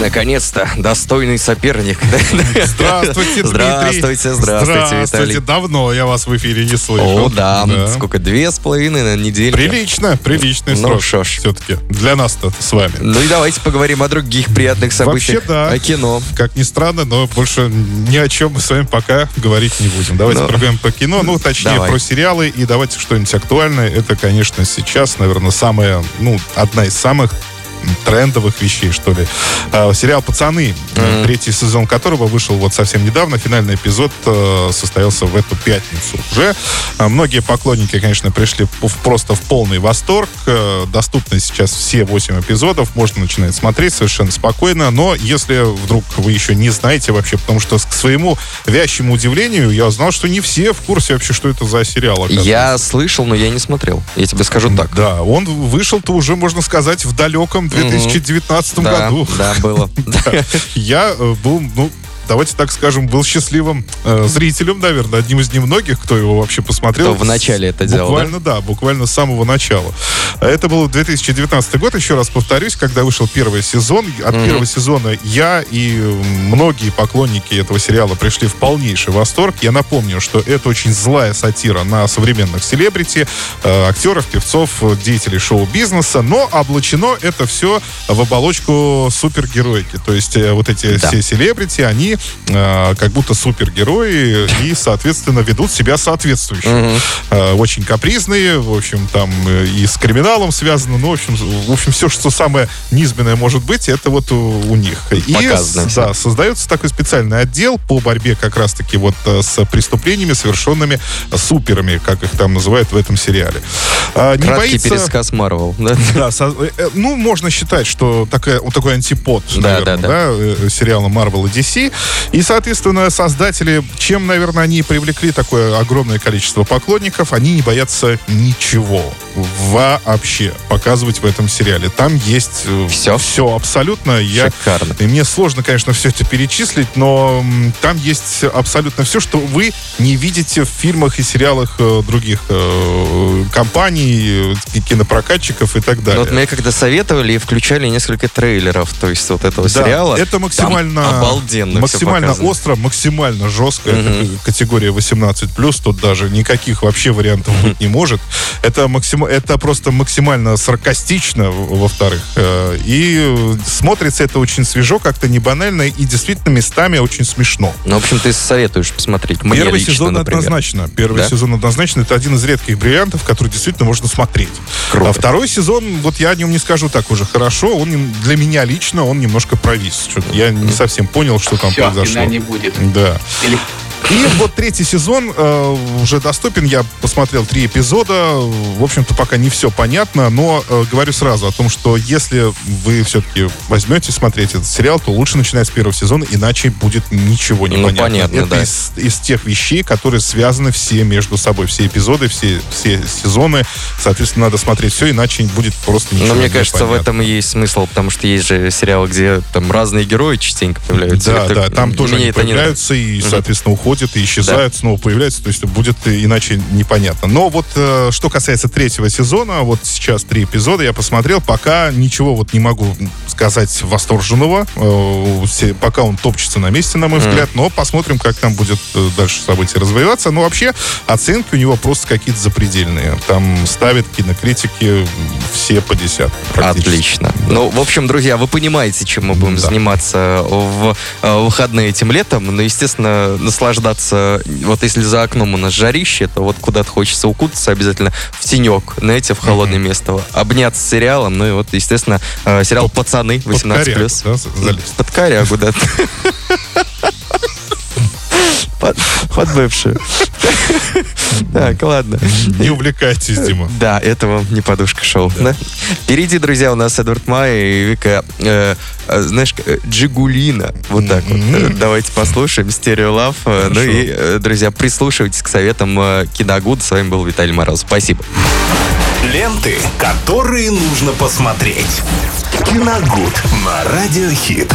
Наконец-то достойный соперник. Здравствуйте, Дмитрий. Здравствуйте, здравствуйте, Здравствуйте. Виталий. Давно я вас в эфире не слышал. О, да. Сколько? Две с половиной на неделю. Прилично, приличный Ну, срок. шо ж. Все-таки. Для нас-то с вами. Ну и давайте поговорим о других приятных событиях. Вообще, да. О кино. Как ни странно, но больше ни о чем мы с вами пока говорить не будем. Давайте Ну, поговорим по кино, ну, точнее, давай. про сериалы, и давайте что-нибудь актуальное. Это, конечно, сейчас, наверное, самая, ну, одна из самых трендовых вещей, что ли. А, сериал «Пацаны», э, третий сезон которого вышел вот совсем недавно. Финальный эпизод э, состоялся в эту пятницу уже. А, многие поклонники, конечно, пришли просто в полный восторг. Э, доступны сейчас все 8 эпизодов. Можно начинать смотреть совершенно спокойно. Но если вдруг вы еще не знаете вообще, потому что к своему вящему удивлению я узнал, что не все в курсе вообще, что это за сериал. оказывается. Я слышал, но я не смотрел. Я тебе скажу так. Да, он вышел-то уже, можно сказать, в далеком 2019 Да, году. да, было. Я э, был, ну, давайте так скажем, был счастливым э, зрителем, наверное, одним из немногих, кто его вообще посмотрел. Кто в начале это делал, Буквально, да? буквально с самого начала. Это был 2019 год, еще раз повторюсь, когда вышел первый сезон. От первого сезона я и многие поклонники этого сериала пришли в полнейший восторг. Я напомню, что это очень злая сатира на современных селебрити, э, актеров, певцов, деятелей шоу-бизнеса, но облачено это все в оболочку супергероики. То есть э, вот эти Да. все селебрити, они э, как будто супергерои и, соответственно, ведут себя соответствующе. Э, очень капризные, в общем, там э, и с криминалом связано, ну, в общем, в общем, все, что самое низменное может быть, это вот у, у них. И Показано всё. да, создается такой специальный отдел по борьбе как раз-таки вот с преступлениями, совершенными суперами, как их там называют в этом сериале. Не Краткий боится... пересказ Марвел. да? Да, со- ну, можно считать, что такая, вот такой антипод, Да, наверное, да, да. да, сериала Marvel и DC. И, соответственно, создатели, чем, наверное, они привлекли такое огромное количество поклонников, они не боятся ничего вообще показывать в этом сериале. Там есть э, Всё? все абсолютно. Я, Шикарно. и мне сложно, конечно, все это перечислить, но там есть абсолютно все, что вы не видите в фильмах и сериалах э, других э, компаний, э, кинопрокатчиков и так Ну, далее. Вот мне когда советовали и включали несколько трейлеров, то есть вот этого Да, сериала. Это максимально Там обалденно максимально остро, максимально жестко. Это категория 18+, тут даже никаких вообще вариантов быть не может. Это, максим... это просто максимально саркастично, во-вторых. Э, И смотрится это очень свежо, как-то не банально, и действительно местами очень смешно. Ну, в общем, ты советуешь посмотреть. Мне Первый лично, сезон например. однозначно. Первый Да? сезон однозначно. Это один из редких бриллиантов, который действительно можно смотреть. Круто. А второй сезон, вот я о нем не скажу так уже хорошо. Он для меня лично он немножко провис. Я не совсем понял, что там Все, произошло. не будет. Да. Или И вот третий сезон э, уже доступен. Я посмотрел три эпизода. В общем-то, пока не все понятно, но э, говорю сразу о том, что если вы все-таки возьмете смотреть этот сериал, то лучше начинать с первого сезона, иначе будет ничего не Ну, понятно. понятно, Это да. из, из тех вещей, которые связаны все между собой. Все эпизоды, все, все сезоны. Соответственно, надо смотреть все, иначе будет просто ничего Но мне не кажется, в понятно. этом и есть смысл, потому что есть же сериалы, где там разные герои частенько появляются. Да, Это- да, там тоже они появляются и, соответственно, уходят и исчезают, снова появляются, то есть будет иначе непонятно. Но вот э, что касается третьего сезона, вот сейчас три эпизода я посмотрел, пока ничего вот не могу сказать восторженного, э, пока он топчется на месте, на мой взгляд, но посмотрим, как там будет э, дальше события развиваться. Но вообще оценки у него просто какие-то запредельные. Там ставят кинокритики все по десятку. Отлично. Ну, в общем, друзья, вы понимаете, чем мы будем Да. заниматься в выходные этим летом. Ну, естественно, наслаждаться. Вот если за окном у нас жарище, то вот куда-то хочется укутаться обязательно в тенек, знаете, в холодное место. Обняться с сериалом. Ну и вот, естественно, э, сериал «Пацаны» Под 18+. корягу, да, за- залезть. Под корягу, да. Под, под бывшую. Так, ладно. Не увлекайтесь, Дима. Да, это вам не подушка шоу. Да. Впереди, друзья, у нас Эдвард Май и Вика, э, э, знаешь, э, Джигулина. Вот так вот. Давайте послушаем Стерео Лав. Ну и, друзья, прислушивайтесь к советам Киногуд. С вами был Виталий Мороз. Спасибо. Ленты, которые нужно посмотреть. Киногуд на Радиохит.